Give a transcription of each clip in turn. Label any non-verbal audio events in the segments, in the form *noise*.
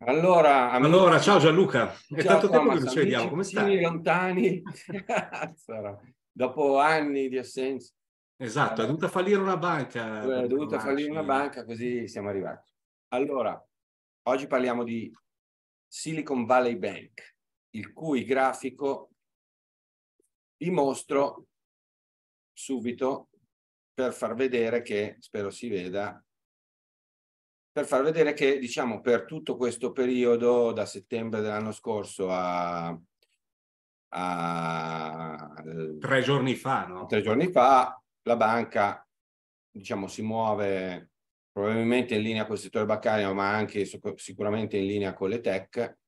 Allora, amici- Allora, ciao Gianluca, è ciao tanto tempo che non ci vediamo, come stai? lontani, *laughs* dopo anni di assenza, Esatto, è dovuta fallire una banca. è per dovuta fallire una banca, così siamo arrivati. Allora, oggi parliamo di Silicon Valley Bank, il cui grafico vi mostro subito per far vedere che, spero si veda, per far vedere che, diciamo, per tutto questo periodo, da settembre dell'anno scorso a, a Tre giorni fa, no? tre giorni fa, la banca, diciamo, si muove probabilmente in linea con il settore bancario, ma anche sic- sicuramente in linea con le tech,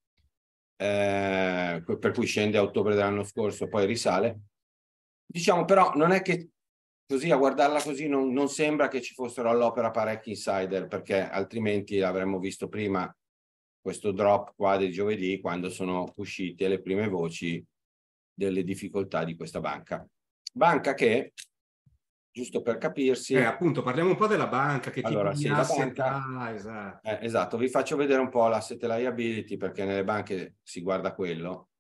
eh, per cui scende a ottobre dell'anno scorso, poi risale. Diciamo però, non è che così a guardarla così non, non sembra che ci fossero all'opera parecchi insider, perché altrimenti avremmo visto prima questo drop qua di giovedì, quando sono uscite le prime voci delle difficoltà di questa banca. Banca che, giusto per capirsi, Eh, appunto, parliamo un po' della banca, che Allora, tipo di asset banca- ha, esatto. Eh, esatto, vi faccio vedere un po' l'asset liability perché nelle banche si guarda quello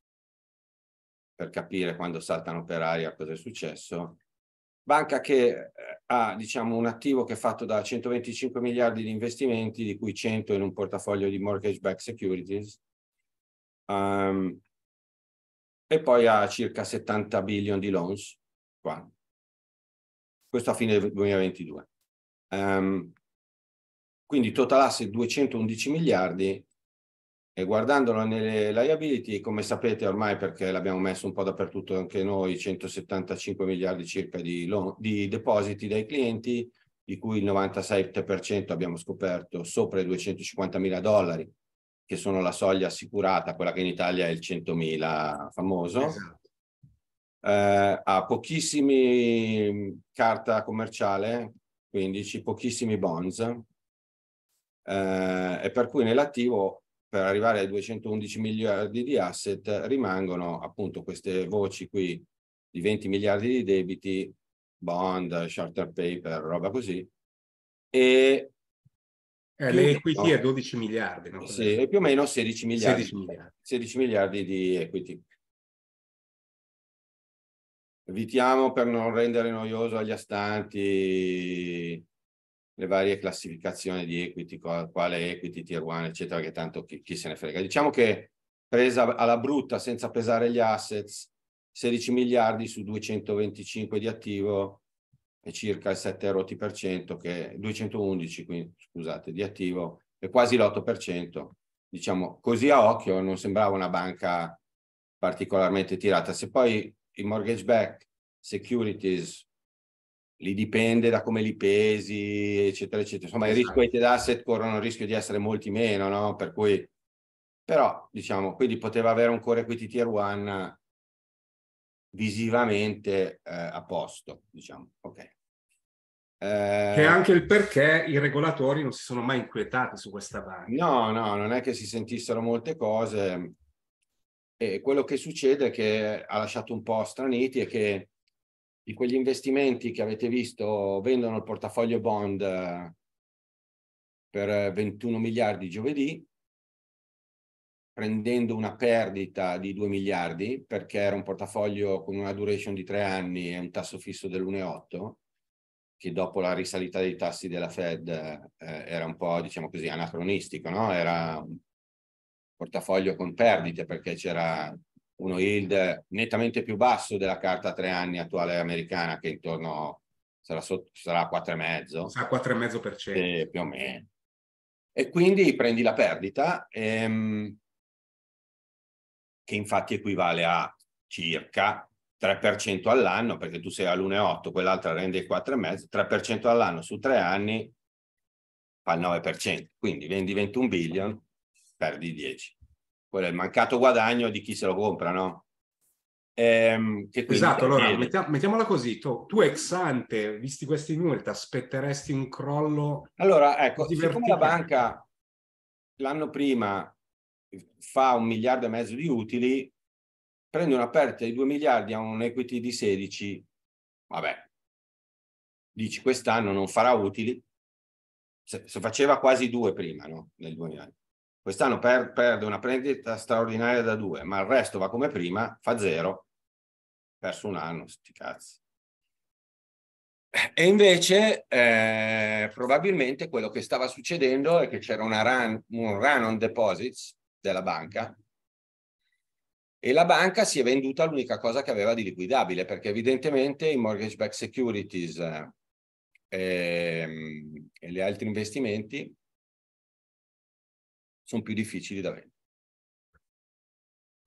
per capire quando saltano per aria cosa è successo. Banca che eh, ha diciamo un attivo che è fatto da 125 miliardi di investimenti, di cui 100 in un portafoglio di mortgage backed securities. Ehm, e poi ha circa 70 billion di loans qua. Questo a fine 2022. Ehm, quindi total asset 211 miliardi e guardandolo nelle liability, come sapete ormai perché l'abbiamo messo un po' dappertutto anche noi, 175 miliardi circa di, loan- di depositi dai clienti, di cui il 97% abbiamo scoperto sopra i 250 mila dollari, che sono la soglia assicurata, quella che in Italia è il 100 mila famoso Esatto. eh, ha pochissimi carta commerciale, 15, pochissimi bonds, eh, e per cui nell'attivo per arrivare ai 211 miliardi di asset rimangono appunto queste voci qui di 20 miliardi di debiti, bond, shorter paper, roba così, e, Eh, più le o equity meno- è 12 miliardi, no? sì, e più o meno 16 miliardi, 16 miliardi. 16 miliardi di equity. Evitiamo per non rendere noioso agli astanti le varie classificazioni di equity, qua- quale equity, tier 1, eccetera, che tanto chi, chi se ne frega. Diciamo che presa alla brutta, senza pesare gli assets, 16 miliardi su 225 di attivo è circa il 7 rotti per cento, che 211, quindi, scusate, di attivo, è quasi l'8 per cento. Diciamo, così a occhio non sembrava una banca particolarmente tirata. Se poi i mortgage back securities li dipende da come li pesi, eccetera, eccetera. Insomma, i risk Esatto. weighted asset corrono il rischio di essere molti meno, no? Per cui, però, diciamo, quindi poteva avere un core equity tier 1 visivamente eh, a posto, diciamo. Ok. Eh, Che è anche il perché i regolatori non si sono mai inquietati su questa banca. No, no, non è che si sentissero molte cose. E quello che succede è che ha lasciato un po' straniti è che di quegli investimenti che avete visto vendono il portafoglio bond eh, per 21 miliardi giovedì, prendendo una perdita di 2 miliardi perché era un portafoglio con una duration di tre anni e un tasso fisso dell'1,8 che dopo la risalita dei tassi della Fed eh, era un po', diciamo così, anacronistico, no? Era un portafoglio con perdite perché c'era uno yield nettamente più basso della carta a tre anni attuale americana che intorno sarà, sotto, sarà 4,5 Sa 4,5%. eh, più o meno. E quindi prendi la perdita, ehm, che infatti equivale a circa 3% all'anno, perché tu sei all'1,8, quell'altra rende il 4,5, 3% all'anno su tre anni fa il 9%, quindi vendi 21 billion, perdi 10. Quello è il mancato guadagno di chi se lo compra, no? Ehm, esatto, allora mettiam- mettiamola così, tu, tu, ex ante, visti questi numeri, ti aspetteresti un crollo? Allora, ecco, siccome la banca l'anno prima fa un miliardo e mezzo di utili, prende una perdita di 2 miliardi a un equity di 16, vabbè, dici quest'anno non farà utili, se, se faceva quasi due prima, no? Nel 2000. Quest'anno per, perde una prendita straordinaria da due, ma il resto va come prima, fa zero, perso un anno, sti cazzi. E invece eh, probabilmente quello che stava succedendo è che c'era run, un run on deposits della banca e la banca si è venduta l'unica cosa che aveva di liquidabile perché evidentemente i mortgage backed securities eh, e, e gli altri investimenti sono più difficili da vendere.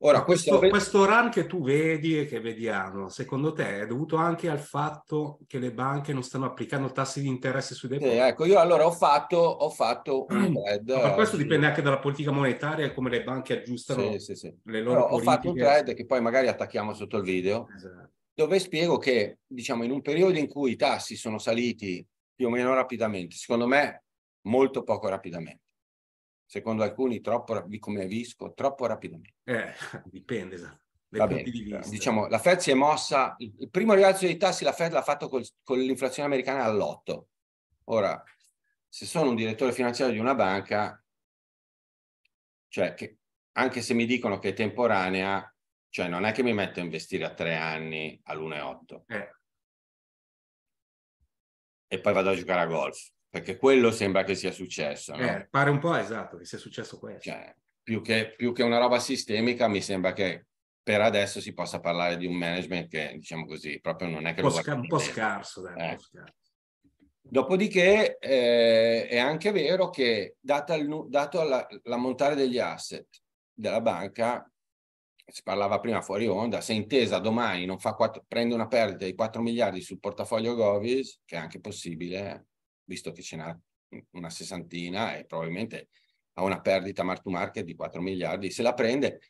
Ora, questo, questo, questo run che tu vedi e che vediamo, secondo te è dovuto anche al fatto che le banche non stanno applicando tassi di interesse sui depositi? Sì, ecco, io allora ho fatto, ho fatto un thread. Ma per questo dipende anche dalla politica monetaria e come le banche aggiustano sì, sì, le loro politiche. Ho fatto un thread che poi magari attacchiamo sotto il video, esatto. dove spiego che, diciamo, in un periodo in cui i tassi sono saliti più o meno rapidamente, secondo me molto poco rapidamente secondo alcuni troppo, come Visco, troppo rapidamente. Eh, *laughs* dipende Vabbè, diciamo, la Fed si è mossa, il primo rialzo dei tassi la Fed l'ha fatto col, con l'inflazione americana all'otto. Ora, se sono un direttore finanziario di una banca, cioè che anche se mi dicono che è temporanea, cioè non è che mi metto a investire a tre anni all'1,8. Eh. E poi vado a giocare a golf perché quello sembra che sia successo. No? Eh, pare un po' esatto che sia successo questo. Cioè, più, che, più che una roba sistemica, mi sembra che per adesso si possa parlare di un management che, diciamo così, proprio non è che... Un po', sca- un po scarso, dai, eh. un po scarso. Dopodiché eh, è anche vero che, data il, dato la, l'ammontare degli asset della banca, si parlava prima fuori onda, se intesa domani non fa 4, prende una perdita di 4 miliardi sul portafoglio Govis, che è anche possibile, visto che ce n'ha una sessantina e probabilmente ha una perdita mark to market di 4 miliardi. Se la prende,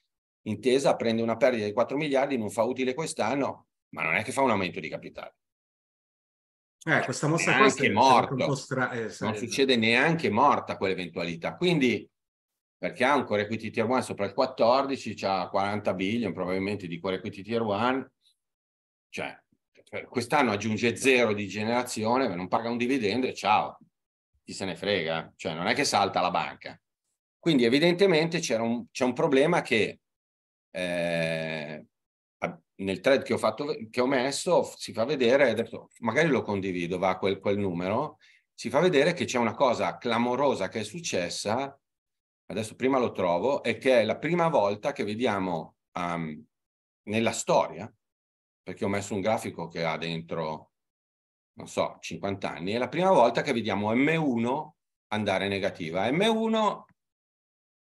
intesa prende una perdita di 4 miliardi, non fa utile quest'anno, ma non è che fa un aumento di capitale. Eh, questa mossa qua è morto. Stra- eh, non succede neanche morta quell'eventualità. Quindi, perché ha un core equity tier 1 sopra il 14, ha 40 billion probabilmente di core equity tier 1, cioè cioè, quest'anno aggiunge zero di generazione, non paga un dividendo e ciao, chi se ne frega, cioè non è che salta la banca. Quindi evidentemente un, c'è un problema che eh, nel thread che ho, fatto, che ho messo si fa vedere, magari lo condivido, va quel, quel numero, si fa vedere che c'è una cosa clamorosa che è successa, adesso prima lo trovo, e che è la prima volta che vediamo um, nella storia perché ho messo un grafico che ha dentro, non so, 50 anni, è la prima volta che vediamo M1 andare negativa. M1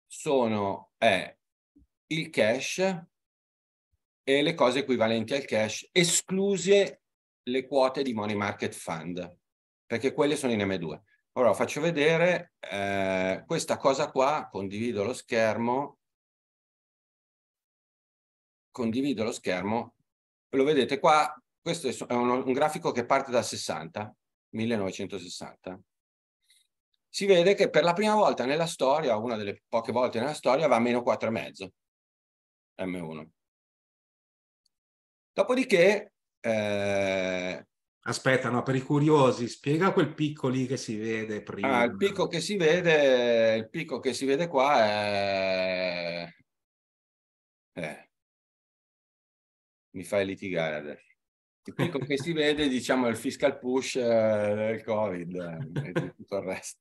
sono, è il cash e le cose equivalenti al cash, escluse le quote di money market fund, perché quelle sono in M2. Ora faccio vedere eh, questa cosa qua, condivido lo schermo, condivido lo schermo lo vedete qua, questo è un, un grafico che parte dal 60, 1960. Si vede che per la prima volta nella storia, una delle poche volte nella storia, va a meno 4,5 M1. Dopodiché... Eh... Aspetta, no, per i curiosi, spiega quel picco lì che si vede prima. Ah, il picco che si vede, il picco che si vede qua è... Eh, mi fai litigare adesso. Il *laughs* picco che si vede, diciamo, il fiscal push eh, del Covid eh, e tutto il resto.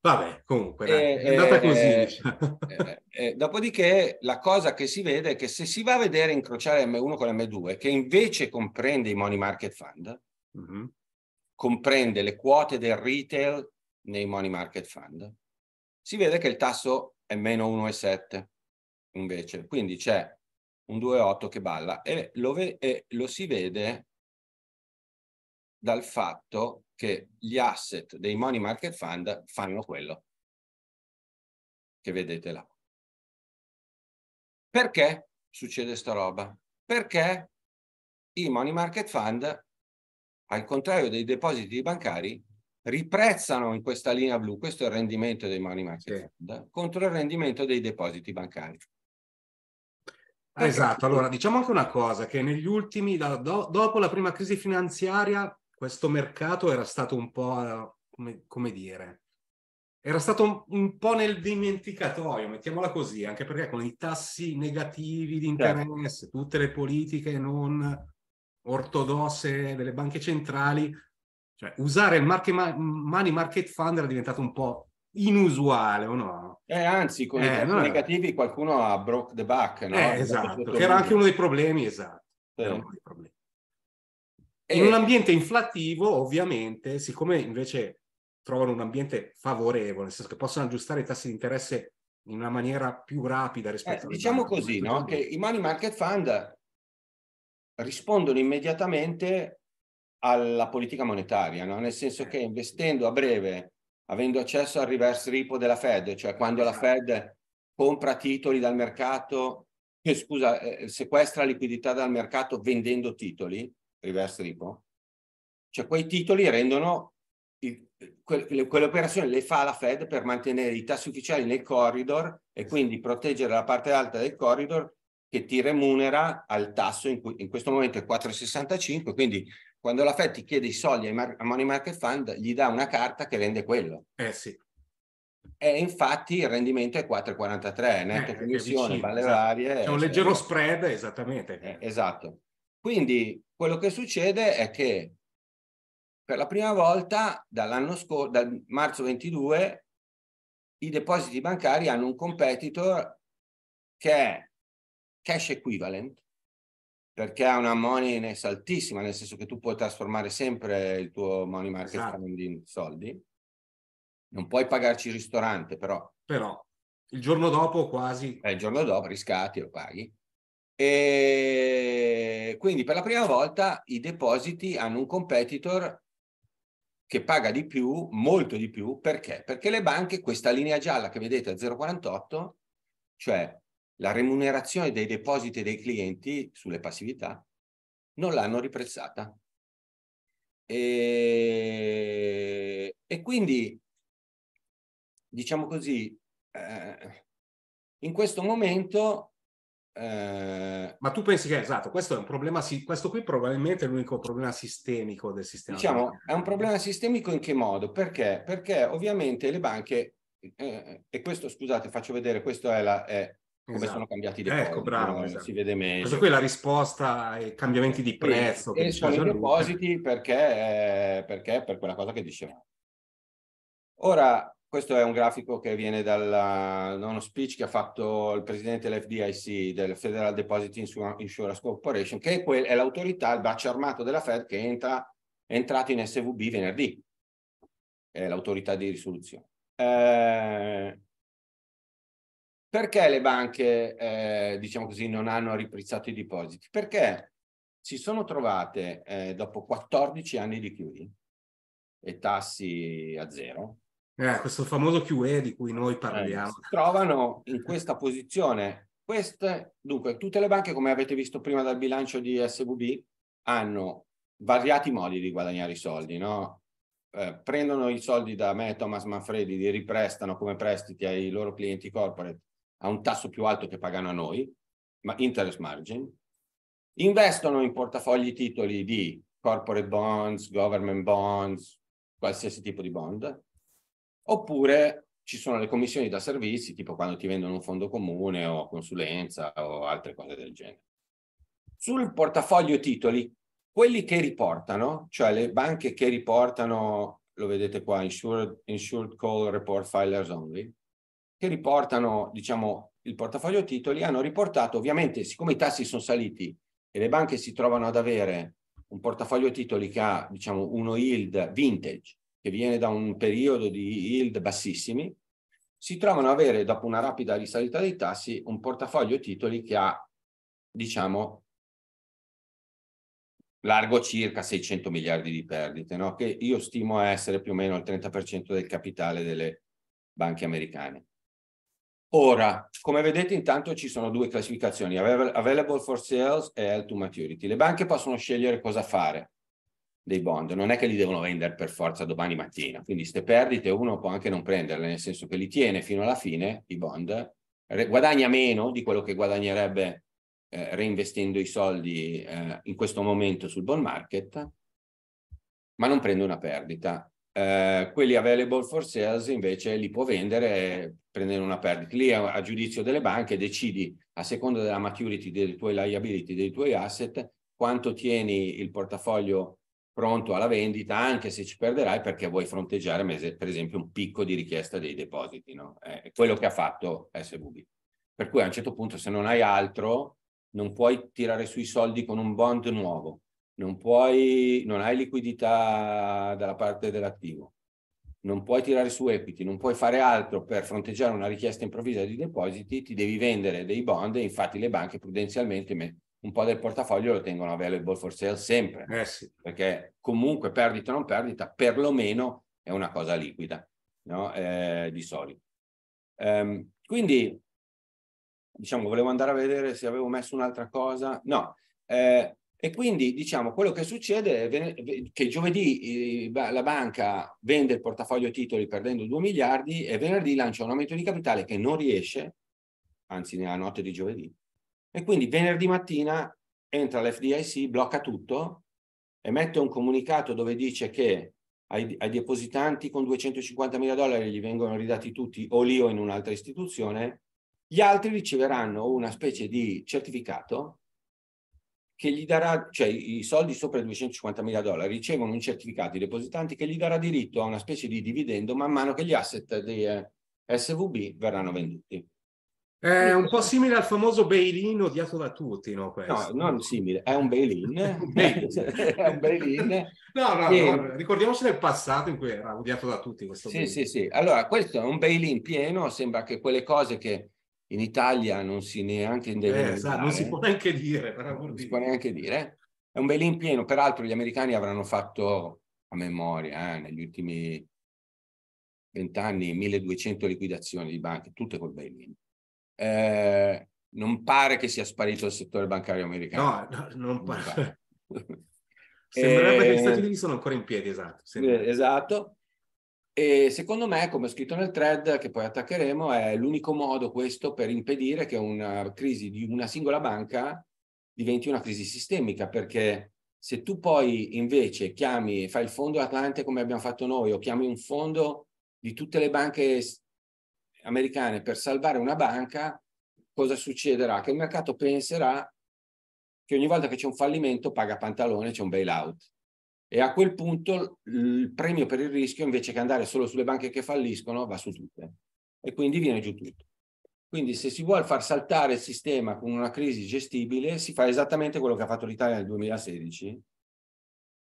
Vabbè, comunque, dai, è andata così. Eh, eh, eh, dopodiché la cosa che si vede è che se si va a vedere incrociare M1 con M2, che invece comprende i money market fund, mm-hmm. comprende le quote del retail nei money market fund, si vede che il tasso è meno 1,7 invece. Quindi c'è un 2-8 che balla e lo, e lo si vede dal fatto che gli asset dei money market fund fanno quello che vedete là. Perché succede sta roba? Perché i money market fund, al contrario dei depositi bancari, riprezzano in questa linea blu, questo è il rendimento dei money market sì. fund, contro il rendimento dei depositi bancari. Ah, esatto, allora diciamo anche una cosa, che negli ultimi, da, do, dopo la prima crisi finanziaria, questo mercato era stato un po', come, come dire, era stato un, un, po' nel dimenticatoio, mettiamola così, anche perché con i tassi negativi di certo. interesse, tutte le politiche non ortodosse delle banche centrali, cioè usare il market, money market fund era diventato un po' inusuale, o no? Eh, anzi, con eh, i tassi negativi qualcuno ha broke the back, no? Eh, esatto, che era anche uno dei problemi, esatto. Sì. Era uno dei problemi. E... In un ambiente inflattivo, ovviamente, siccome invece trovano un ambiente favorevole, nel senso che possono aggiustare i tassi di interesse in una maniera più rapida rispetto eh, Diciamo così, no? che i money market fund rispondono immediatamente alla politica monetaria, no? nel senso che investendo a breve, avendo accesso al reverse repo della Fed, cioè quando la Fed compra titoli dal mercato, eh, scusa, eh, sequestra liquidità dal mercato vendendo titoli, reverse repo, cioè quei titoli rendono quelle, quelle operazioni le fa la Fed per mantenere i tassi ufficiali nel corridor e quindi proteggere la parte alta del corridor che ti remunera al tasso in, cui, in questo momento è 4,65 quindi quando la Fed ti chiede i soldi ai mar- money market fund gli dà una carta che rende quello. Eh sì. E infatti il rendimento è 4,43 netto eh, commissione, balle esatto. varie c'è un leggero spread esattamente. Eh, esatto. Quindi quello che succede è che per la prima volta dall'anno scorso, dal marzo 22, i depositi bancari hanno un competitor che è cash equivalent, perché ha una moneyness altissima, nel senso che tu puoi trasformare sempre il tuo money market esatto. in soldi. Non puoi pagarci il ristorante, però. Però il giorno dopo quasi. Eh, il giorno dopo riscatti lo paghi. E quindi per la prima volta i depositi hanno un competitor che paga di più, molto di più, perché? Perché le banche, questa linea gialla che vedete a 0,48, cioè la remunerazione dei depositi dei clienti sulle passività, non l'hanno riprezzata. E, e quindi, diciamo così, eh, in questo momento eh, Ma tu pensi che esatto, questo è un problema, questo qui probabilmente è l'unico problema sistemico del sistema. Diciamo, è un problema sistemico in che modo? Perché? Perché ovviamente le banche, eh, e questo scusate, faccio vedere, questo è, la, è come esatto. sono cambiati i depositi. Ecco, bravo, esatto. si vede meglio. Questa qui è la risposta ai cambiamenti di prezzo. E, e sono i depositi perché, eh, perché per quella cosa che dicevamo. Ora, questo è un grafico che viene da uno speech che ha fatto il presidente dell'FDIC, del Federal Deposit Insurance Corporation, che è, quel, è l'autorità, il braccio armato della Fed che entra, è entrato in SVB venerdì, è l'autorità di risoluzione. Eh, perché le banche, eh, diciamo così, non hanno riprizzato i depositi? Perché si sono trovate eh, dopo 14 anni di QE e tassi a zero, eh, questo famoso QE di cui noi parliamo. Eh, si trovano in questa posizione. Queste, dunque, tutte le banche, come avete visto prima dal bilancio di SVB, hanno variati modi di guadagnare i soldi, no? Eh, prendono i soldi da me, Thomas Manfredi, li riprestano come prestiti ai loro clienti corporate a un tasso più alto che pagano a noi, ma interest margin, investono in portafogli titoli di corporate bonds, government bonds, qualsiasi tipo di bond, Oppure ci sono le commissioni da servizi, tipo quando ti vendono un fondo comune o consulenza o altre cose del genere. Sul portafoglio titoli, quelli che riportano, cioè le banche che riportano, lo vedete qua, insured, insured call report filers only, che riportano, diciamo, il portafoglio titoli, hanno riportato, ovviamente, siccome i tassi sono saliti e le banche si trovano ad avere un portafoglio titoli che ha, diciamo, uno yield vintage che viene da un periodo di yield bassissimi, si trovano ad avere, dopo una rapida risalita dei tassi, un portafoglio titoli che ha, diciamo, largo circa 600 miliardi di perdite, no? che io stimo essere più o meno il 30% del capitale delle banche americane. Ora, come vedete, intanto ci sono due classificazioni, available for sales e held to maturity. Le banche possono scegliere cosa fare dei bond, non è che li devono vendere per forza domani mattina, quindi ste perdite uno può anche non prenderle, nel senso che li tiene fino alla fine, i bond, guadagna meno di quello che guadagnerebbe eh, reinvestendo i soldi eh, in questo momento sul bond market, ma non prende una perdita. Eh, quelli available for sales invece li può vendere prendendo una perdita. Lì a, a giudizio delle banche decidi a seconda della maturity dei tuoi liability, dei tuoi asset, quanto tieni il portafoglio pronto alla vendita, anche se ci perderai perché vuoi fronteggiare, per esempio, un picco di richiesta dei depositi. No? È quello che ha fatto SVB. Per cui a un certo punto, se non hai altro, non puoi tirare sui soldi con un bond nuovo, non, puoi, non hai liquidità dalla parte dell'attivo, non puoi tirare su equity, non puoi fare altro per fronteggiare una richiesta improvvisa di depositi, ti devi vendere dei bond e infatti le banche prudenzialmente un po' del portafoglio lo tengono available for sale sempre, eh sì. perché comunque perdita o non perdita, perlomeno è una cosa liquida, no? eh, di solito. Um, quindi diciamo, volevo andare a vedere se avevo messo un'altra cosa. No. Eh, e quindi, diciamo, quello che succede è che giovedì la banca vende il portafoglio titoli perdendo 2 miliardi e venerdì lancia un aumento di capitale che non riesce, anzi nella notte di giovedì. E quindi venerdì mattina entra l'FDIC, blocca tutto, emette un comunicato dove dice che ai, ai depositanti con 250 mila dollari gli vengono ridati tutti o lì o in un'altra istituzione gli altri riceveranno una specie di certificato che gli darà, cioè i soldi sopra i 250 mila dollari ricevono un certificato i depositanti che gli darà diritto a una specie di dividendo man mano che gli asset di eh, SVB verranno venduti. È un po' simile al famoso bail-in odiato da tutti, no? Questo. No, non simile, è un bail-in. *laughs* *laughs* è un bail-in. No, no, che... no, ricordiamoci del passato in cui era odiato da tutti questo Sì, sì, sì. Allora, questo è un bail-in pieno, sembra che quelle cose che in Italia non si neanche deve eh, esatto, non si può neanche dire. Non si può neanche dire. È un bail-in pieno, peraltro gli americani avranno fatto a memoria eh, negli ultimi vent'anni 1200 liquidazioni di banche, tutte col bail-in. Eh, non pare che sia sparito il settore bancario americano. No, no non pare. *laughs* Sembrerebbe che gli Stati Uniti sono ancora in piedi, esatto. Eh, esatto. E secondo me, come ho scritto nel thread che poi attaccheremo, è l'unico modo questo per impedire che una crisi di una singola banca diventi una crisi sistemica, perché se tu poi invece chiami, fai il fondo Atlante come abbiamo fatto noi, o chiami un fondo di tutte le banche americane per salvare una banca, cosa succederà? Che il mercato penserà che ogni volta che c'è un fallimento paga pantalone, c'è un bailout e a quel punto il premio per il rischio invece che andare solo sulle banche che falliscono va su tutte e quindi viene giù tutto. Quindi se si vuole far saltare il sistema con una crisi gestibile si fa esattamente quello che ha fatto l'Italia nel 2016,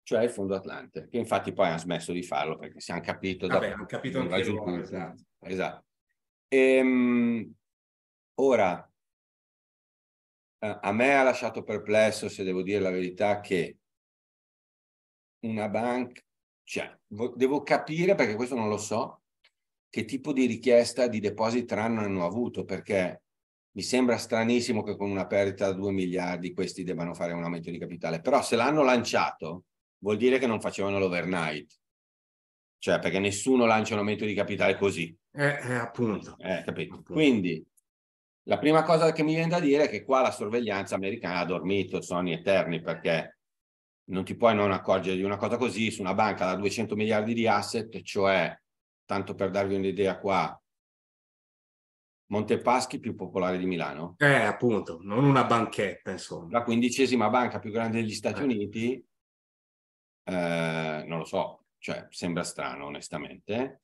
cioè il Fondo Atlante, che infatti poi ha smesso di farlo perché si hanno capito... Vabbè, hanno capito anche loro, esatto. esatto. Ehm, ora, eh, a me ha lasciato perplesso, se devo dire la verità, che una banca, cioè, devo capire perché questo non lo so, che tipo di richiesta di deposit run hanno avuto, perché mi sembra stranissimo che con una perdita da 2 miliardi questi debbano fare un aumento di capitale, però se l'hanno lanciato vuol dire che non facevano l'overnight, cioè perché nessuno lancia un aumento di capitale così. Eh, eh appunto. Eh, capito? Appunto. Quindi la prima cosa che mi viene da dire è che qua la sorveglianza americana ha dormito sonni eterni perché non ti puoi non accorgere di una cosa così su una banca da 200 miliardi di asset, cioè, tanto per darvi un'idea qua, Montepaschi più popolare di Milano. Eh, appunto, non una banchetta, insomma. La quindicesima banca più grande degli Stati eh. Uniti, eh, non lo so, cioè, sembra strano, onestamente.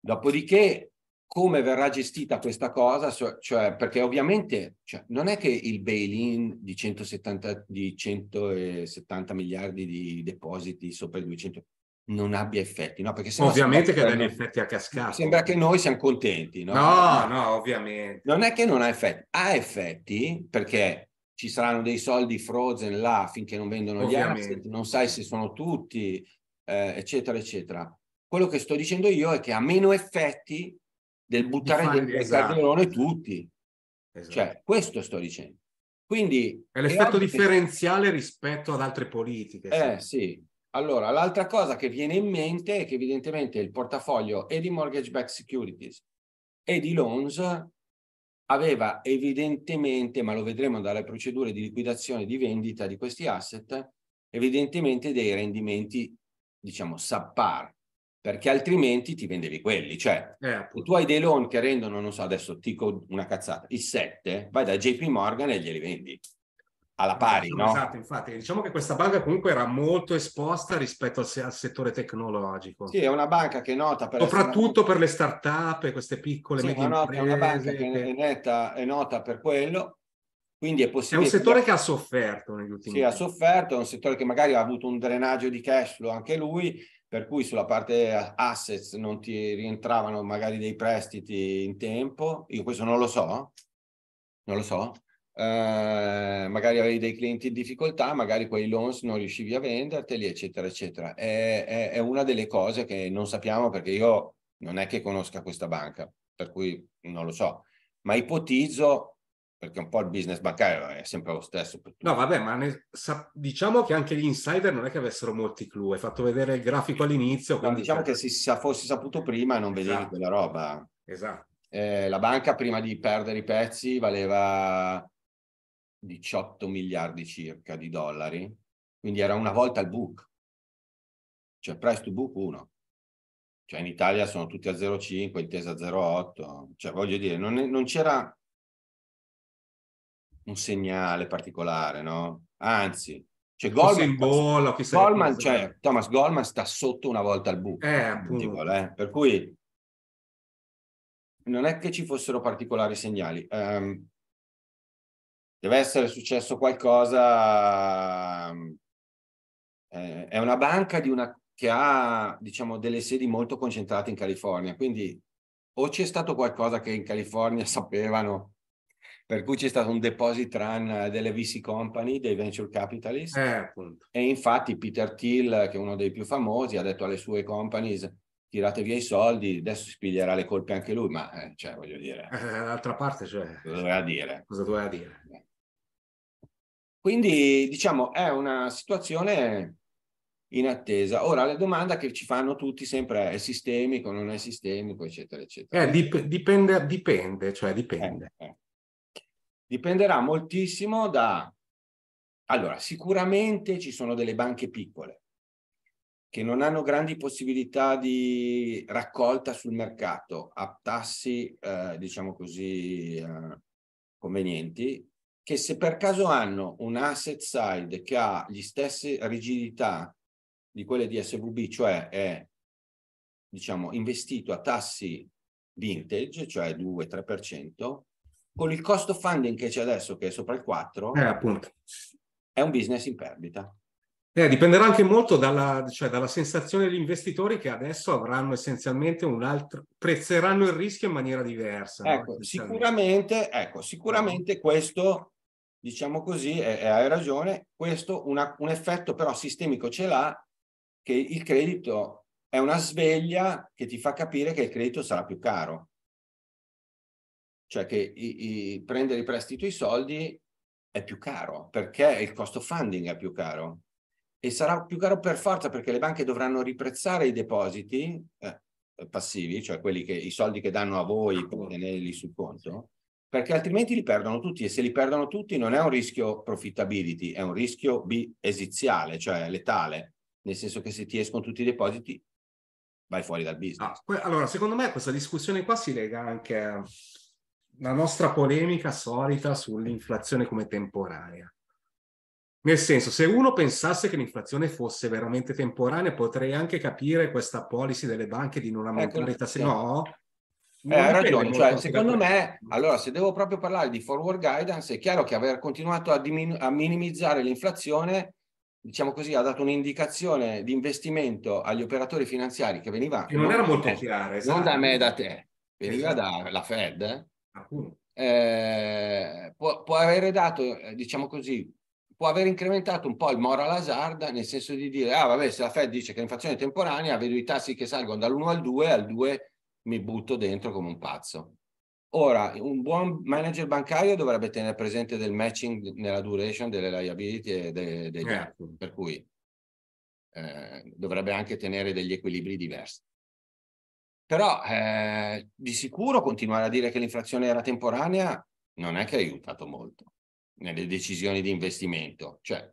Dopodiché, come verrà gestita questa cosa, cioè perché ovviamente cioè, non è che il bail-in di 170, di 170 miliardi di depositi sopra i 200 non abbia effetti, no? Perché ovviamente che danno effetti a cascata. Sembra che noi siamo contenti, no? No, no, ovviamente. Non è che non ha effetti, ha effetti perché ci saranno dei soldi frozen là finché non vendono gli Ovviamente. asset, non sai se sono tutti, eh, eccetera, eccetera. Quello che sto dicendo io è che ha meno effetti del buttare fare- dentro il esatto. calderone tutti. Esatto. Cioè, questo sto dicendo. Quindi... è l'effetto che- differenziale rispetto ad altre politiche. Eh sì. Allora, l'altra cosa che viene in mente è che evidentemente il portafoglio e di mortgage backed securities e di loans aveva evidentemente, ma lo vedremo dalle procedure di liquidazione e di vendita di questi asset, evidentemente dei rendimenti, diciamo, subpar, perché altrimenti ti vendevi quelli. Cioè, Eh, tu hai dei loan che rendono, non so, adesso ti dico una cazzata, il 7, vai da JP Morgan e glieli vendi alla pari, Esatto, no? Esatto, infatti, diciamo che questa banca comunque era molto esposta rispetto al, se- al settore tecnologico. Sì, è una banca che è nota per Soprattutto per le start-up e queste piccole Sì, medie no, è una banca che che- è, netta, è nota per quello, quindi è È possibile un settore che ha sofferto negli ultimi sì, ha anni. sofferto, è un settore che magari ha avuto un drenaggio di cash flow anche lui, per cui sulla parte assets non ti rientravano magari dei prestiti in tempo. Io questo non lo so, non lo so. Eh, magari avevi dei clienti in difficoltà, magari quei loans non riuscivi a venderteli, eccetera, eccetera. È, è- è una delle cose che non sappiamo perché io non è che conosca questa banca, per cui non lo so, ma ipotizzo, perché un po' il business bancario è sempre lo stesso. No, vabbè, ma ne- sa- diciamo che anche gli insider non è che avessero molti clou. Hai fatto vedere il grafico all'inizio. No, diciamo che se si fossi saputo prima non vedevi Esatto. quella roba. Esatto. Eh, la banca prima di perdere i pezzi valeva 18 miliardi circa di dollari, quindi era una volta al book, cioè price to book 1. Cioè in Italia sono tutti a 0,5, intesa a 0,8, cioè voglio dire, non, non c'era un segnale particolare, no? Anzi, cioè Goldman, bolla, Goldman, cioè, Thomas Goldman sta sotto una volta al book. Eh, multiple, eh. Per cui non è che ci fossero particolari segnali. Ehm, deve essere successo qualcosa. eh, è una banca di una, che ha, diciamo, delle sedi molto concentrate in California, quindi o c'è stato qualcosa che in California *laughs* sapevano, per cui c'è stato un deposit run delle VC company, dei venture capitalist, Eh, e infatti Peter Thiel, che è uno dei più famosi, ha detto alle sue companies tirate via i soldi, adesso si piglierà le colpe anche lui, ma eh, cioè, voglio dire, Eh, d'altra parte, cioè, cosa doveva dire? cosa doveva dire? Quindi, diciamo, è una situazione in attesa. Ora, la domanda che ci fanno tutti sempre è, è sistemico, non è sistemico, eccetera, eccetera. Eh, dip- dipende, dipende, cioè dipende. Eh, eh. Dipenderà moltissimo da... Allora, sicuramente ci sono delle banche piccole che non hanno grandi possibilità di raccolta sul mercato a tassi, eh, diciamo così, eh, convenienti, che se per caso hanno un asset side che ha gli stesse rigidità di quelle di SVB, cioè è, diciamo, investito a tassi vintage, cioè 2-3%, con il cost of funding che c'è adesso, che è sopra il 4, Eh, appunto. è un business in perdita. Eh, dipenderà anche molto dalla, cioè, dalla sensazione degli investitori che adesso avranno essenzialmente un altro, prezzeranno il rischio in maniera diversa. no? Ecco, sicuramente, ecco, sicuramente questo, diciamo così, e, e hai ragione, questo una- un effetto però sistemico ce l'ha, che il credito è una sveglia che ti fa capire che il credito sarà più caro. Cioè che i- i- prendere in prestito i soldi è più caro, perché il costo funding è più caro. E sarà più caro per forza perché le banche dovranno riprezzare i depositi eh, passivi, cioè quelli che, i soldi che danno a voi per tenerli sul conto, perché altrimenti li perdono tutti e se li perdono tutti non è un rischio profitability, è un rischio B esiziale, cioè letale, nel senso che se ti escono tutti i depositi vai fuori dal business. Ah, que- allora, secondo me questa discussione qua si lega anche alla nostra polemica solita sull'inflazione come temporanea. Nel senso, se uno pensasse che l'inflazione fosse veramente temporanea, potrei anche capire questa policy delle banche di non aumentare i tassi. No, Eh, non hai ragione, cioè, secondo me, allora se devo proprio parlare di forward guidance, è chiaro che aver continuato a, diminu- a minimizzare l'inflazione, diciamo così, ha dato un'indicazione di investimento agli operatori finanziari che veniva Che non era da molto me, chiara, non esatto. da me e da te, veniva Esatto. dalla Fed, eh, può, può avere dato, eh, diciamo così, può aver incrementato un po' il moral hazard, nel senso di dire, ah vabbè, se la Fed dice che l'inflazione è temporanea, vedo i tassi che salgono dall'1 al 2, al 2 mi butto dentro come un pazzo. Ora, un buon manager bancario dovrebbe tenere presente del matching nella duration delle liability e dei, dei Eh. per cui eh, dovrebbe anche tenere degli equilibri diversi. Però eh, di sicuro continuare a dire che l'inflazione era temporanea non è che ha aiutato molto nelle decisioni di investimento. Cioè,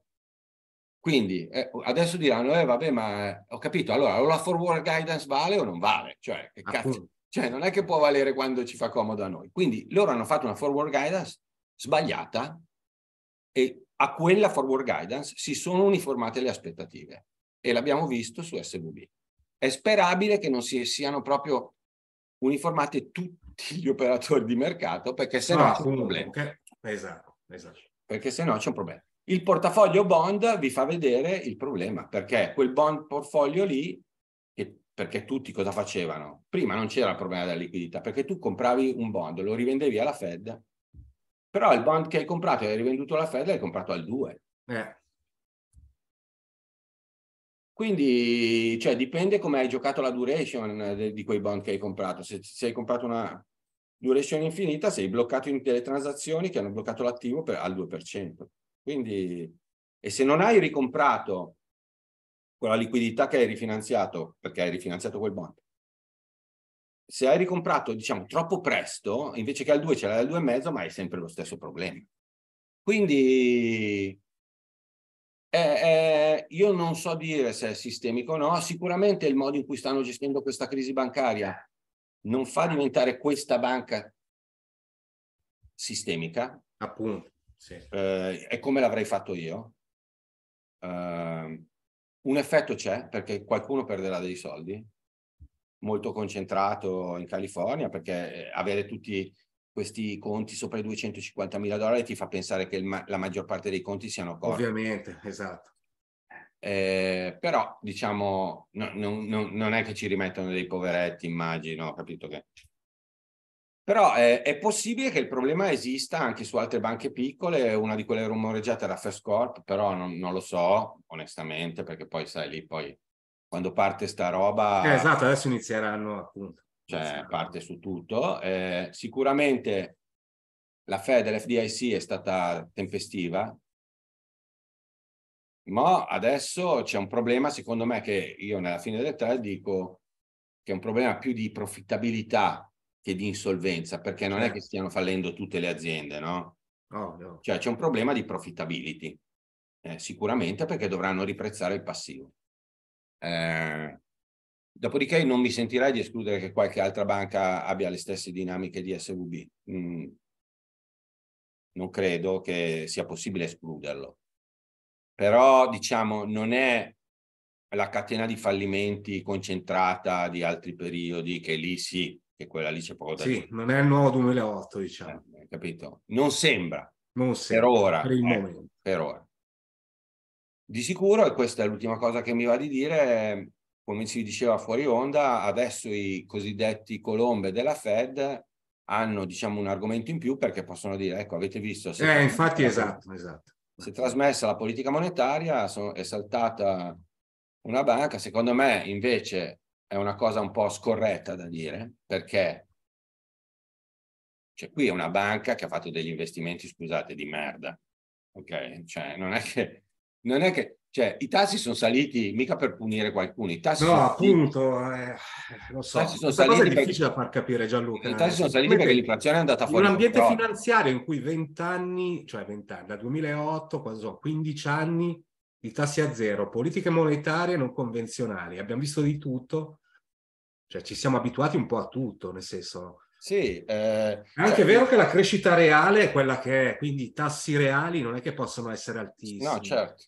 quindi eh, adesso diranno, eh vabbè, ma eh, ho capito, allora o la forward guidance vale o non vale? Cioè, che cazzo? Cioè, non è che può valere quando ci fa comodo a noi. Quindi loro hanno fatto una forward guidance sbagliata e a quella forward guidance si sono uniformate le aspettative e l'abbiamo visto su SVB. È sperabile che non si siano proprio uniformate tutti gli operatori di mercato perché se no, No, c'è un problema. che- Esatto, esatto. Perché se no c'è un problema. Il portafoglio bond vi fa vedere il problema perché quel bond portfolio lì, che- perché tutti cosa facevano? Prima non c'era il problema della liquidità perché tu compravi un bond, lo rivendevi alla Fed, però il bond che hai comprato e hai rivenduto alla Fed l'hai comprato al 2. Eh, Quindi, cioè, dipende come hai giocato la duration di quei bond che hai comprato. Se, se hai comprato una duration infinita, sei bloccato in delle transazioni che hanno bloccato l'attivo per- al 2%. Quindi, e se non hai ricomprato quella liquidità che hai rifinanziato, perché hai rifinanziato quel bond, se hai ricomprato, diciamo, troppo presto, invece che al 2 ce l'hai al 2,5, ma hai sempre lo stesso problema. Quindi eh, eh, io non so dire se è sistemico o no, sicuramente il modo in cui stanno gestendo questa crisi bancaria non fa diventare questa banca sistemica, appunto, sì. eh, è come l'avrei fatto io. Eh, un effetto c'è perché qualcuno perderà dei soldi, molto concentrato in California, perché avere tutti questi conti sopra i 250 mila dollari ti fa pensare che ma- la maggior parte dei conti siano corti. Ovviamente, esatto. Eh, però diciamo no- non- non- non è che ci rimettono dei poveretti, immagino, ho capito che. Però eh, è possibile che il problema esista anche su altre banche piccole, una di quelle rumoreggiate era First Corp, però non, non lo so onestamente, perché poi sai lì, poi quando parte sta roba, Eh, esatto, adesso inizieranno appunto. Cioè parte su tutto. Eh, sicuramente la Fed e l'FDIC è stata tempestiva, ma adesso c'è un problema, secondo me, che io nella fine del tre dico che è un problema più di profittabilità che di insolvenza, perché non è Certo. che stiano fallendo tutte le aziende, no? Oh, no. Cioè c'è un problema di profitability, eh, sicuramente perché dovranno riprezzare il passivo. Eh, dopodiché non mi sentirei di escludere che qualche altra banca abbia le stesse dinamiche di SVB. Mm, non credo che sia possibile escluderlo. Però, diciamo, non è la catena di fallimenti concentrata di altri periodi, che lì sì, che quella lì c'è poco da Sì, non è il nuovo 2008, diciamo. Eh, capito? Non sembra, Non per sempre, ora. Per il eh, momento. per ora. Di sicuro, e questa è l'ultima cosa che mi va di dire, come si diceva fuori onda, adesso i cosiddetti colombe della Fed hanno, diciamo, un argomento in più perché possono dire, ecco, avete visto... se- Eh, infatti, esatto, esatto. Si è trasmessa la politica monetaria, è saltata una banca, secondo me invece è una cosa un po' scorretta da dire, perché cioè, qui è una banca che ha fatto degli investimenti, scusate, di merda. Ok? Cioè, non è che, non è che, cioè, i tassi sono saliti mica per punire qualcuno, i tassi No, sono saliti- appunto, eh, lo so. tassi sono cosa è saliti difficile da far capire, Gianluca. i tassi sono Eh, saliti come perché l'inflazione è andata In fuori. un ambiente controllo. finanziario in cui 20 anni, cioè 20 anni, dal 2008, cosa so, 15 anni di tassi a zero, politiche monetarie non convenzionali, abbiamo visto di tutto, cioè ci siamo abituati un po' a tutto, nel senso... Sì, eh, È anche cioè, vero che la crescita reale è quella che è, quindi i tassi reali non è che possono essere altissimi. No, certo.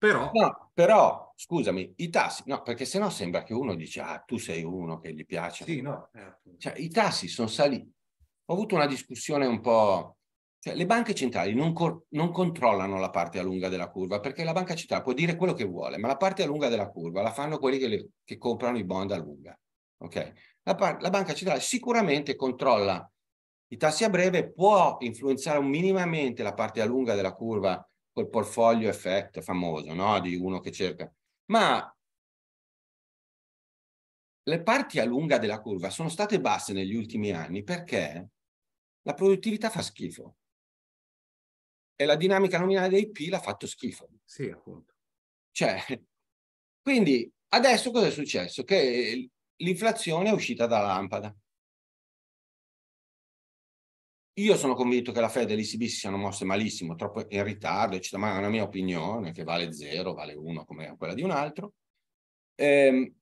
Però, No, però, scusami, i tassi, no, perché sennò sembra che uno dice, ah, tu sei uno che gli piace. sì, no. eh. Cioè, i tassi sono saliti. Ho avuto una discussione un po'... Cioè, le banche centrali non, co- non controllano la parte a lunga della curva, perché la banca centrale può dire quello che vuole, ma la parte a lunga della curva la fanno quelli che, le- che comprano i bond a lunga. Ok? La, par- la banca centrale sicuramente controlla I tassi a breve può influenzare minimamente la parte a lunga della curva col portfolio effetto famoso, no? Di uno che cerca. Ma le parti a lunga della curva sono state basse negli ultimi anni perché la produttività fa schifo e la dinamica nominale dei P l'ha fatto schifo. Sì, appunto. Cioè, quindi adesso cosa è successo? Che l'inflazione è uscita dalla lampada. Io sono convinto che la Fed e l'ECB si siano mosse malissimo, troppo in ritardo, eccetera, ma è una mia opinione che vale zero, vale uno come quella di un altro, ehm,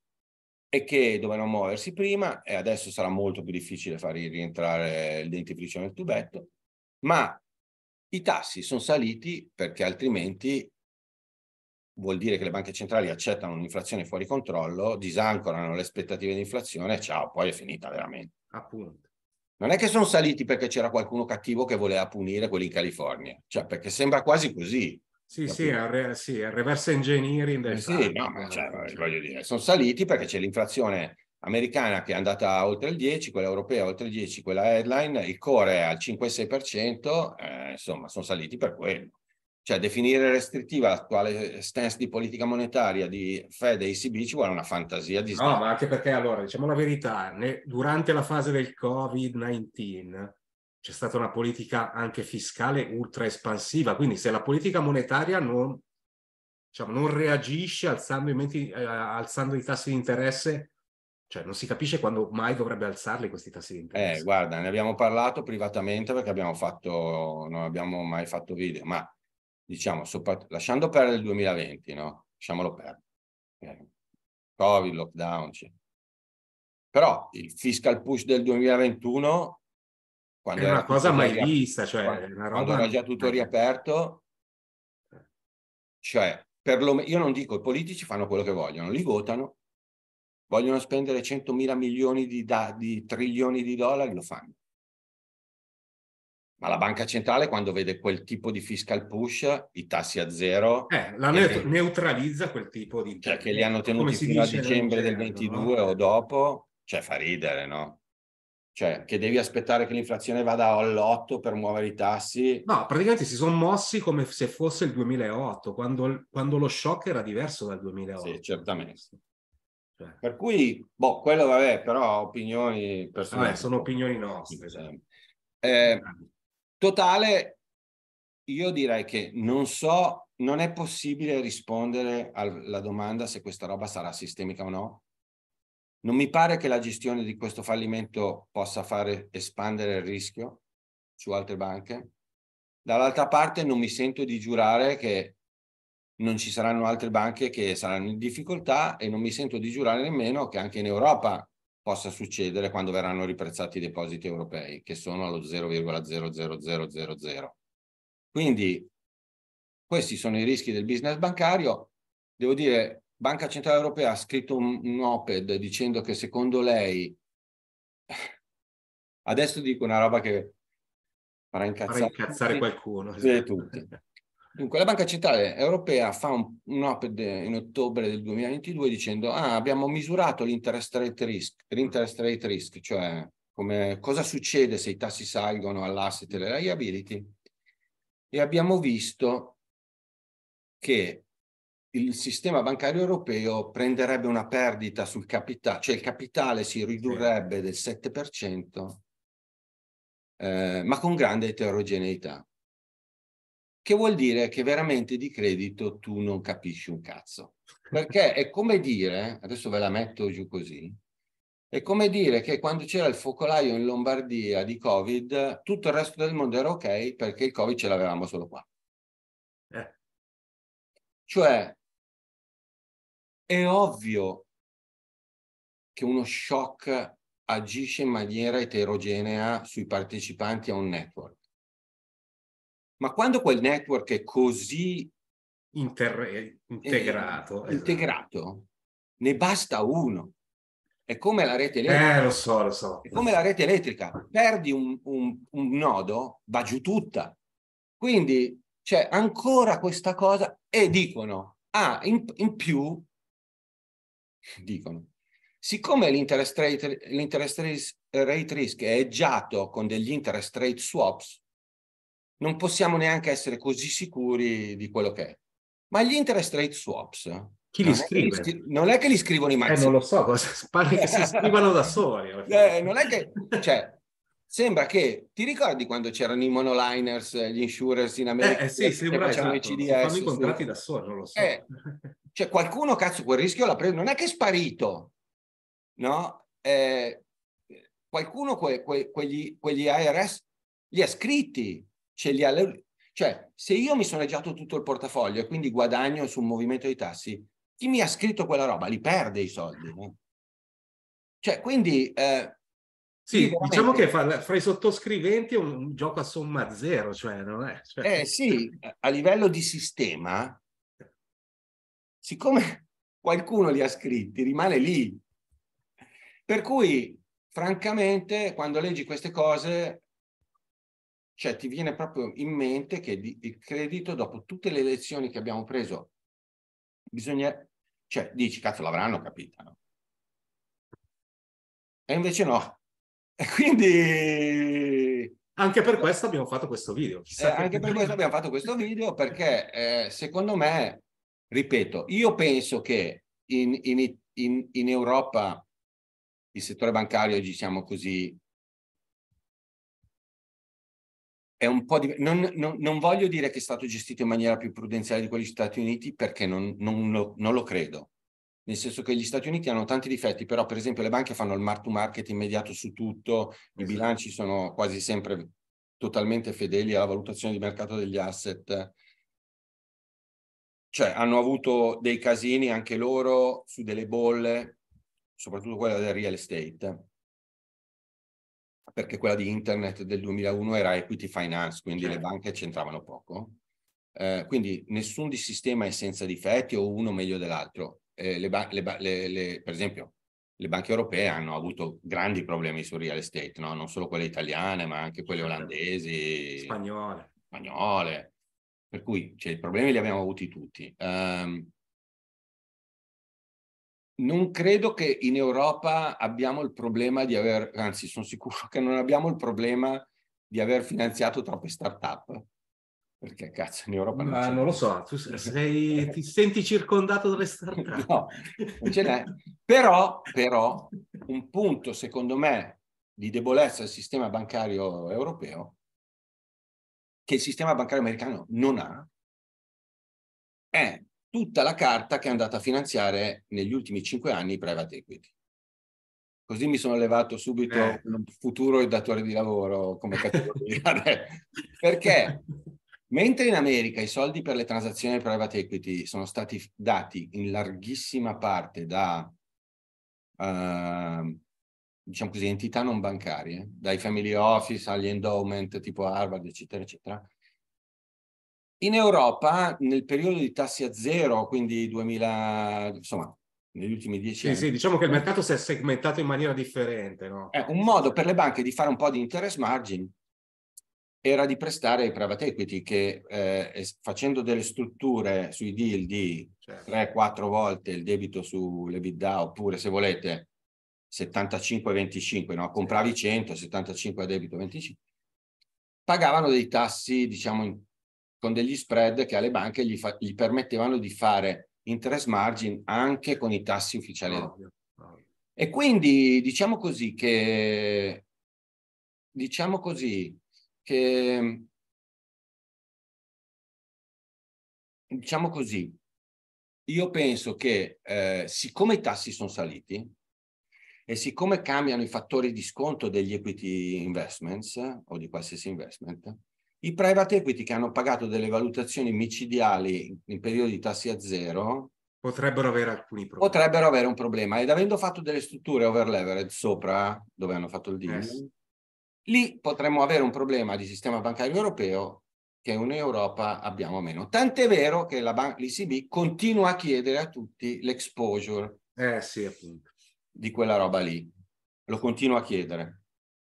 e che dovevano muoversi prima e adesso sarà molto più difficile far rientrare il dentifricio nel tubetto, ma i tassi sono saliti perché altrimenti vuol dire che le banche centrali accettano un'inflazione fuori controllo, disancorano le aspettative di inflazione e ciao, poi è finita veramente. Appunto. Non è che sono saliti perché c'era qualcuno cattivo che voleva punire quelli in California, cioè perché sembra quasi così. Sì, sì, re, sì, reverse engineering del eh sì, no, ma cioè, voglio dire, sono saliti perché c'è l'inflazione americana che è andata oltre il 10, quella europea oltre il 10, quella headline, il core è al 5-6%, eh, insomma, sono saliti per quello. Cioè, definire restrittiva l'attuale stance di politica monetaria di Fed e ECB ci vuole una fantasia di... No, ma anche perché, allora, diciamo la verità, ne, durante la fase del Covid-19 c'è stata una politica anche fiscale ultra espansiva, quindi se la politica monetaria non, diciamo, non reagisce alzando i, menti, eh, alzando i tassi di interesse cioè, non si capisce quando mai dovrebbe alzarli questi tassi di interesse. Eh, guarda, ne abbiamo parlato privatamente perché abbiamo fatto, non abbiamo mai fatto video, ma diciamo, lasciando perdere il 2020, no? Lasciamolo perdere. Okay. Covid, lockdown, cioè. però il fiscal push del 2021 quando è una cosa mai riap- vista, cioè quando, quando era già tutto riaperto, cioè, per lo, io non dico i politici fanno quello che vogliono, li votano, vogliono spendere 100 mila milioni di, da, di trilioni di dollari, lo fanno. Ma la banca centrale, quando vede quel tipo di fiscal push, i tassi a zero... Eh, la neut- neutralizza quel tipo di... Cioè, che li hanno tenuti fino a dicembre del 22 no? o dopo, cioè fa ridere, no? Cioè, che devi aspettare che l'inflazione vada all'8 per muovere i tassi. No, praticamente si sono mossi come se fosse il 2008, quando, quando lo shock era diverso dal 2008. Sì, certamente. Cioè. Per cui, boh, quello vabbè, però opinioni personali. Vabbè, sono opinioni nostre. Eh, Totale, io direi che non so, non è possibile rispondere alla domanda se questa roba sarà sistemica o no. Non mi pare che la gestione di questo fallimento possa fare espandere il rischio su altre banche. Dall'altra parte non mi sento di giurare che non ci saranno altre banche che saranno in difficoltà e non mi sento di giurare nemmeno che anche in Europa possa succedere quando verranno riprezzati i depositi europei, che sono allo 0,00000. Quindi questi sono i rischi del business bancario. Devo dire, Banca Centrale Europea ha scritto un, un OPED dicendo che secondo lei, adesso dico una roba che farà incazzare, farà incazzare qualcuno. Esatto. Tutti. Dunque, la Banca Centrale Europea fa un, un OPED in ottobre del 2022 dicendo ah, abbiamo misurato l'interest rate risk, l'interest rate risk, cioè come, cosa succede se i tassi salgono all'asset e alle liability, e abbiamo visto che il sistema bancario europeo prenderebbe una perdita sul capitale, cioè il capitale si ridurrebbe del 7%, eh, ma con grande eterogeneità che vuol dire che veramente di credito tu non capisci un cazzo. Perché è come dire, adesso ve la metto giù così, è come dire che quando c'era il focolaio in Lombardia di Covid, tutto il resto del mondo era ok perché il Covid ce l'avevamo solo qua. Eh. Cioè, è ovvio che uno shock agisce in maniera eterogenea sui partecipanti a un network. Ma quando quel network è così Inter- eh, integrato, eh, integrato, ne basta uno. È come la rete elettrica. Eh, lo so, lo so. È come la rete elettrica. Perdi un, un, un nodo, va giù tutta. Quindi c'è ancora questa cosa e dicono, ah, in, in più, dicono, siccome l'interest rate, l'interest rate risk è eggiato con degli interest rate swaps, non possiamo neanche essere così sicuri di quello che è. Ma gli interest rate swaps chi li scrive? È non è che li scrivono i maxi. Eh, non lo so, cosa, *laughs* pare che si scrivano da soli. Eh, non è che, cioè, sembra che, ti ricordi quando c'erano i monoliners, gli insurers in America? Eh, eh sì, sembra esatto. i CDS. Fanno i contratti da soli, non lo so. Eh, cioè, qualcuno, cazzo, quel rischio l'ha preso, non è che è sparito, no? Eh, qualcuno que, que, quegli, quegli ARS li ha scritti, ce li ha... Cioè, se io mi sono leggiato tutto il portafoglio e quindi guadagno su un movimento di tassi, chi mi ha scritto quella roba li perde i soldi. No? Cioè, quindi... Eh, sì, veramente... diciamo che fra, fra, i sottoscriventi è un, un, gioco a somma zero, cioè non è... Cioè... Eh sì, a livello di sistema, siccome *laughs* qualcuno li ha scritti, rimane lì. Per cui, francamente, quando leggi queste cose, cioè ti viene proprio in mente che il credito, dopo tutte le lezioni che abbiamo preso, bisogna cioè, dici, cazzo, l'avranno capita, no? E invece no. E quindi... Anche per questo abbiamo fatto questo video. Eh, anche per questo abbiamo fatto questo video, perché eh, secondo me, ripeto, io penso che in, in, in, in Europa il settore bancario, diciamo così, è un po' di... non, non, non, voglio dire che è stato gestito in maniera più prudenziale di quelli degli Stati Uniti perché non, non, lo, non lo credo. Nel senso che gli Stati Uniti hanno tanti difetti, però per esempio le banche fanno il mark to market immediato su tutto, i esatto. bilanci sono quasi sempre totalmente fedeli alla valutazione di mercato degli asset. Cioè hanno avuto dei casini anche loro su delle bolle, soprattutto quella del real estate perché quella di internet del 2001 era equity finance, quindi certo. le banche c'entravano poco. Eh, quindi nessun sistema è senza difetti o uno meglio dell'altro. Eh, le le, le, per esempio, le banche europee hanno avuto grandi problemi sul real estate, no? non solo quelle italiane, ma anche quelle certo. olandesi, spagnole. spagnole. Per cui cioè, i problemi li abbiamo avuti tutti. Um, non credo che in Europa abbiamo il problema di aver, anzi sono sicuro che non abbiamo il problema di aver finanziato troppe start-up. Perché cazzo in Europa non, Ma non lo so, tu sei, ti senti circondato dalle start-up? No, non ce n'è. Però, però, un punto secondo me di debolezza del sistema bancario europeo che il sistema bancario americano non ha è tutta la carta che è andata a finanziare negli ultimi cinque anni i private equity. Così mi sono levato subito eh. un futuro datore di lavoro come *laughs* categoria. Perché mentre in America i soldi per le transazioni private equity sono stati dati in larghissima parte da uh, diciamo così, entità non bancarie, dai family office agli endowment tipo Harvard, eccetera, eccetera, in Europa, nel periodo di tassi a zero, quindi 2000, insomma, negli ultimi dieci sì, anni. Sì, diciamo che il mercato si è segmentato in maniera differente. No? È un modo per le banche di fare un po' di interest margin era di prestare ai private equity che eh, facendo delle strutture sui deal di certo. 3-4 volte il debito sulle bidda oppure se volete 75-25, no? compravi 100, 75 a debito 25, pagavano dei tassi diciamo in con degli spread che alle banche gli, fa, gli permettevano di fare interest margin anche con i tassi ufficiali. Ovvio, ovvio. E quindi diciamo così che diciamo così che diciamo così io penso che eh, siccome i tassi sono saliti e siccome cambiano i fattori di sconto degli equity investments o di qualsiasi investment, i private equity che hanno pagato delle valutazioni micidiali in periodi di tassi a zero potrebbero avere alcuni problemi. Potrebbero avere un problema ed avendo fatto delle strutture over leverage sopra dove hanno fatto il deal, yes. lì potremmo avere un problema di sistema bancario europeo che in Europa abbiamo meno. Tant'è vero che la ban- l'ECB continua a chiedere a tutti l'exposure eh, sì, di quella roba lì. Lo continua a chiedere.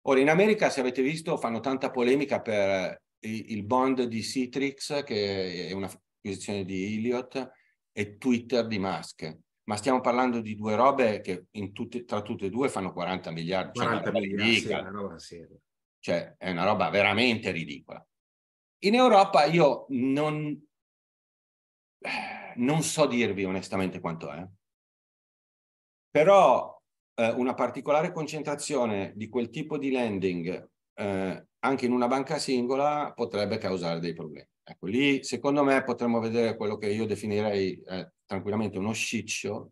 Ora, in America, se avete visto, fanno tanta polemica per il bond di Citrix, che è una acquisizione di Elliott, e Twitter di Musk. ma stiamo parlando di due robe che in tutte, tra tutte e due fanno 40 miliardi. 40 cioè, miliardi, sì, roba seria. Cioè, è una roba veramente ridicola. In Europa io non, non so dirvi onestamente quanto è, però eh, una particolare concentrazione di quel tipo di lending eh, anche in una banca singola potrebbe causare dei problemi. Ecco, lì secondo me potremmo vedere quello che io definirei eh, tranquillamente uno show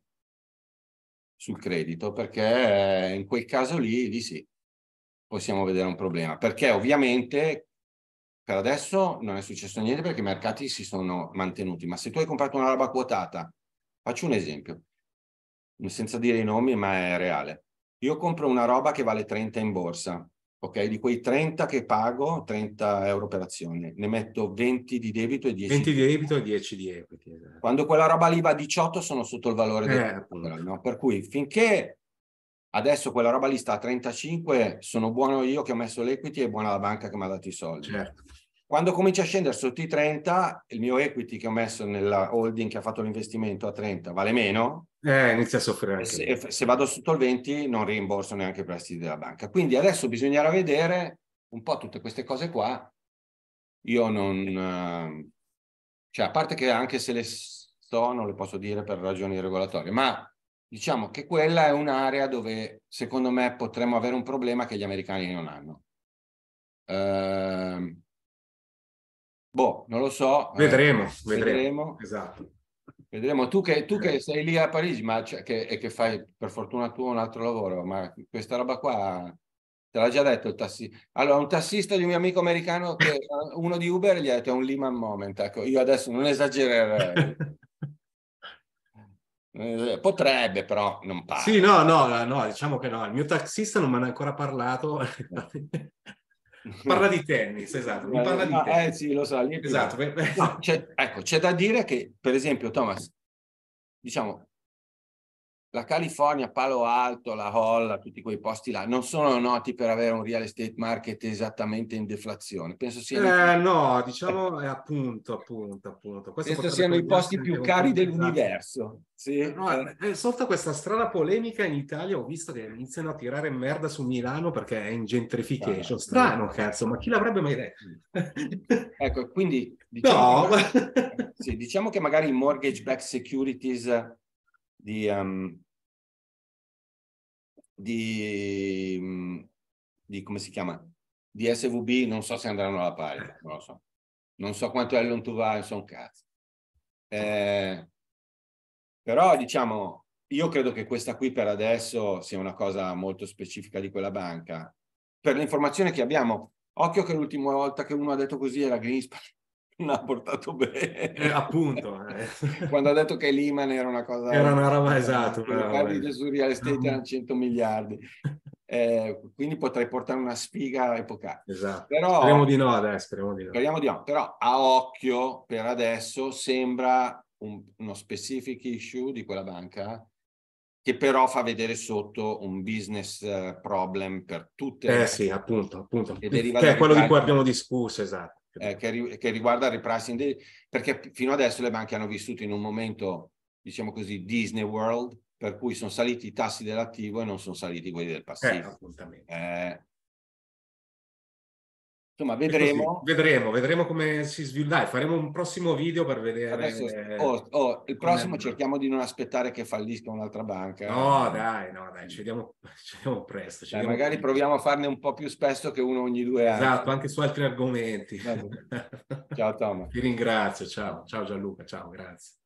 sul credito, perché in quel caso lì, lì sì, possiamo vedere un problema. Perché ovviamente per adesso non è successo niente perché i mercati si sono mantenuti, ma se tu hai comprato una roba quotata, faccio un esempio, senza dire i nomi, ma è reale. Io compro una roba che vale 30 in borsa, ok? Di quei 30 che pago, 30 euro per azione, ne metto 20 di debito e 10 20 di debito e 10 di equity. esatto. quando quella roba lì va a 18 sono sotto il valore del Eh, appunto. no? Per cui finché adesso quella roba lì sta a 35, sono buono io che ho messo l'equity e buona la banca che mi ha dato i soldi. Certo. Quando comincia a scendere sotto i 30, il mio equity che ho messo nella holding che ha fatto l'investimento a 30 vale meno. Eh, inizia a soffrire anche se, se vado sotto il 20 non rimborso neanche i prestiti della banca. Quindi adesso bisognerà vedere un po' tutte queste cose qua. Io non... cioè, a parte che anche se le so, non le posso dire per ragioni regolatorie, ma diciamo che quella è un'area dove secondo me potremmo avere un problema che gli americani non hanno. Ehm, boh, non lo so. eh, Vedremo, vedremo. vedremo. Esatto. Vedremo, tu che, tu che sei lì a Parigi ma cioè, che, e che fai per fortuna tu un altro lavoro, ma questa roba qua te l'ha già detto il tassista. Allora, un tassista di un mio amico americano, che, *laughs* uno di Uber, gli ha detto è un Lehman moment. Ecco, io adesso non esagererei. *laughs* Potrebbe, però non pare. Sì, no, no, no, diciamo che no. Il mio taxista non me ne ha ancora parlato. *laughs* parla di tennis, esatto. Mi parla di Ah, tennis. eh sì, lo so. Esatto. No, c'è, ecco, c'è da dire che, per esempio, Thomas, diciamo, la California, Palo Alto, la Holla, tutti quei posti là, non sono noti per avere un real estate market esattamente in deflazione. Penso siano, Eh, no, diciamo, eh, appunto, appunto, appunto. Questo penso siano i posti più cari dell'universo. Sì, No, eh, è sorta questa strana polemica in Italia. Ho visto che iniziano a tirare merda su Milano perché è in gentrification. Ah, Strano, no. cazzo, ma chi l'avrebbe mai detto? *laughs* ecco, quindi diciamo, No, che, sì, diciamo che magari i mortgage backed securities di, um, di, mm, di come si chiama? Di SVB, non so se andranno alla pari, non lo so. Non so quanto to value, sono cazzo. Eh, però diciamo, io credo che questa qui per adesso sia una cosa molto specifica di quella banca. Per l'informazione che abbiamo, occhio che l'ultima volta che uno ha detto così era Greenspan, non ha portato bene. Eh, appunto. eh. *laughs* Quando ha detto che Lehman era una cosa... Era una roba, esatto, perdite sul real estate erano 100 miliardi. Eh, quindi potrei portare una sfiga epocale. Esatto. Però- Speriamo di no adesso, speriamo di no. Speriamo di no, però a occhio per adesso sembra un- uno specific issue di quella banca che però fa vedere sotto un business eh, problem per tutte le Eh sì, appunto, appunto. Che è quello di cui abbiamo discusso, esatto. Eh, che, che riguarda il repricing, dei- perché fino adesso le banche hanno vissuto in un momento, diciamo così, Disney World, per cui sono saliti i tassi dell'attivo e non sono saliti quelli del Eh, passivo. Eh, insomma, vedremo. Vedremo, vedremo come si sviluppa. Dai, faremo un prossimo video per vedere. Adesso, eh, oh, oh, il prossimo cerchiamo di non aspettare che fallisca un'altra banca. No, dai, no, dai, ci vediamo, *laughs* ci vediamo presto. ci Dai, vediamo magari presto. proviamo a farne un po' più spesso che uno ogni due anni. Esatto, anche su altri argomenti. Ciao Thomas. *laughs* Ti ringrazio, ciao, ciao Gianluca, ciao, grazie.